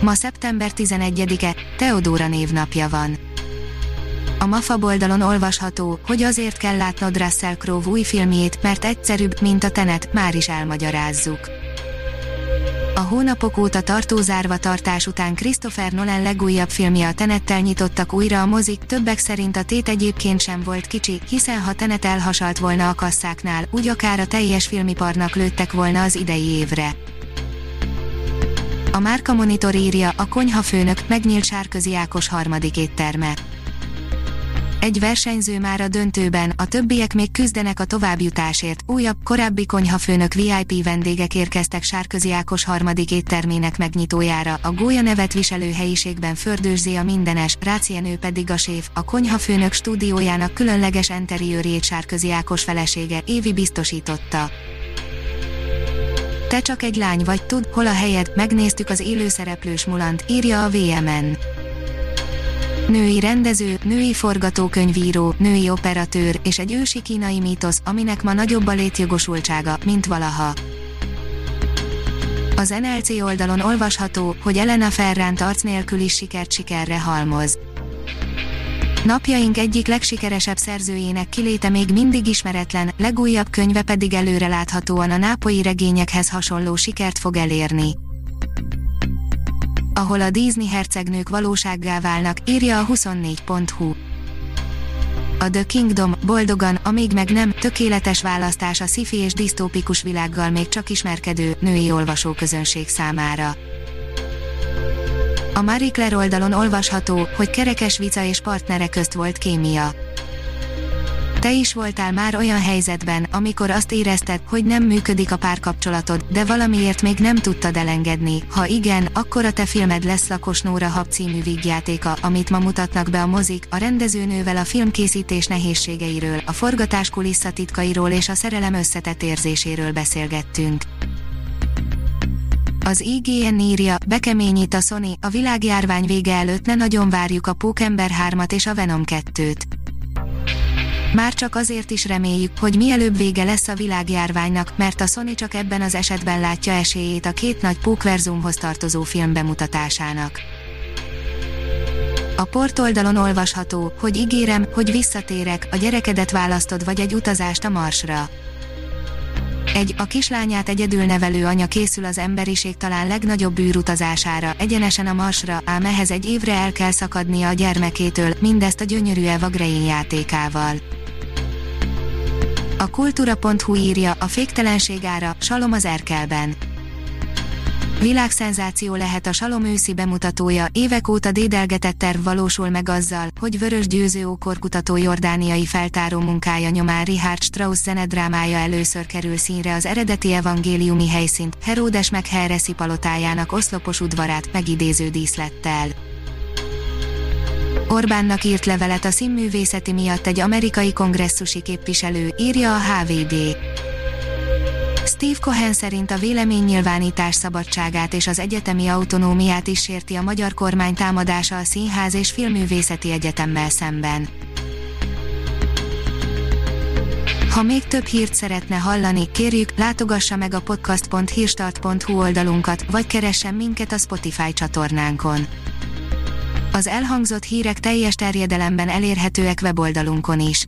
Ma szeptember 11-e, Teodóra névnapja van. A MAFA oldalon olvasható, hogy azért kell látnod Russell Crowe új filmjét, mert egyszerűbb, mint a Tenet, már is elmagyarázzuk. A hónapok óta tartó zárva tartás után Christopher Nolan legújabb filmje a Tenettel nyitottak újra a mozik, többek szerint a tét egyébként sem volt kicsi, hiszen ha Tenet elhasalt volna a kasszáknál, úgy akár a teljes filmiparnak lőttek volna az idei évre. A Márka Monitor írja, a konyhafőnök megnyílt Sárközi Ákos harmadik étterme. Egy versenyző már a döntőben, a többiek még küzdenek a továbbjutásért. Újabb, korábbi konyhafőnök VIP vendégek érkeztek Sárközi Ákos harmadik éttermének megnyitójára. A gólya nevet viselő helyiségben Fördős a mindenes, Rácienő pedig a séf, a konyhafőnök stúdiójának különleges enteriőrjét Sárközi Ákos felesége, Évi biztosította. Te csak egy lány vagy, tud, hol a helyed, megnéztük az élőszereplős mulant, írja a VMN. Női rendező, női forgatókönyvíró, női operatőr és egy ősi kínai mítosz, aminek ma nagyobb a létjogosultsága, mint valaha. Az NLC oldalon olvasható, hogy Elena Ferrant arc nélkül is sikert sikerre halmoz. Napjaink egyik legsikeresebb szerzőjének kiléte még mindig ismeretlen, legújabb könyve pedig előreláthatóan a nápoi regényekhez hasonló sikert fog elérni. Ahol a Disney hercegnők valósággá válnak, írja a 24.hu. A The Kingdom, boldogan, amíg meg nem, tökéletes választás a sci és disztópikus világgal még csak ismerkedő, női olvasóközönség számára. A Marie Claire oldalon olvasható, hogy kerekes vica és partnere közt volt kémia. Te is voltál már olyan helyzetben, amikor azt érezted, hogy nem működik a párkapcsolatod, de valamiért még nem tudtad elengedni. Ha igen, akkor a te filmed lesz Lakos Nóra Hab című vígjátéka, amit ma mutatnak be a mozik, a rendezőnővel a filmkészítés nehézségeiről, a forgatás kulisszatitkairól és a szerelem összetett érzéséről beszélgettünk. Az IGN írja, bekeményít a Sony, a világjárvány vége előtt ne nagyon várjuk a Pókember 3-at és a Venom 2-t. Már csak azért is reméljük, hogy mielőbb vége lesz a világjárványnak, mert a Sony csak ebben az esetben látja esélyét a két nagy pókverzumhoz tartozó film bemutatásának. A portoldalon olvasható, hogy ígérem, hogy visszatérek, a gyerekedet választod vagy egy utazást a Marsra. Egy, a kislányát egyedül nevelő anya készül az emberiség talán legnagyobb űrutazására, egyenesen a Marsra, ám ehhez egy évre el kell szakadnia a gyermekétől, mindezt a gyönyörű Eva Green játékával. A kultúra.hu írja, a féktelenség ára, Salom az Erkelben. Világszenzáció lehet a Salom őszi bemutatója, évek óta dédelgetett terv valósul meg azzal, hogy Vörös Győző ókorkutató jordániai feltáró munkája nyomán Richard Strauss zenedrámája először kerül színre az eredeti evangéliumi helyszínt, Heródes meg Heresi palotájának oszlopos udvarát megidéző díszlettel. Orbánnak írt levelet a színművészeti miatt egy amerikai kongresszusi képviselő, írja a HVD. Steve Cohen szerint a véleménynyilvánítás szabadságát és az egyetemi autonómiát is sérti a magyar kormány támadása a Színház és Filmművészeti Egyetemmel szemben. Ha még több hírt szeretne hallani, kérjük, látogassa meg a podcast.hírstart.hu oldalunkat, vagy keressen minket a Spotify csatornánkon. Az elhangzott hírek teljes terjedelemben elérhetőek weboldalunkon is.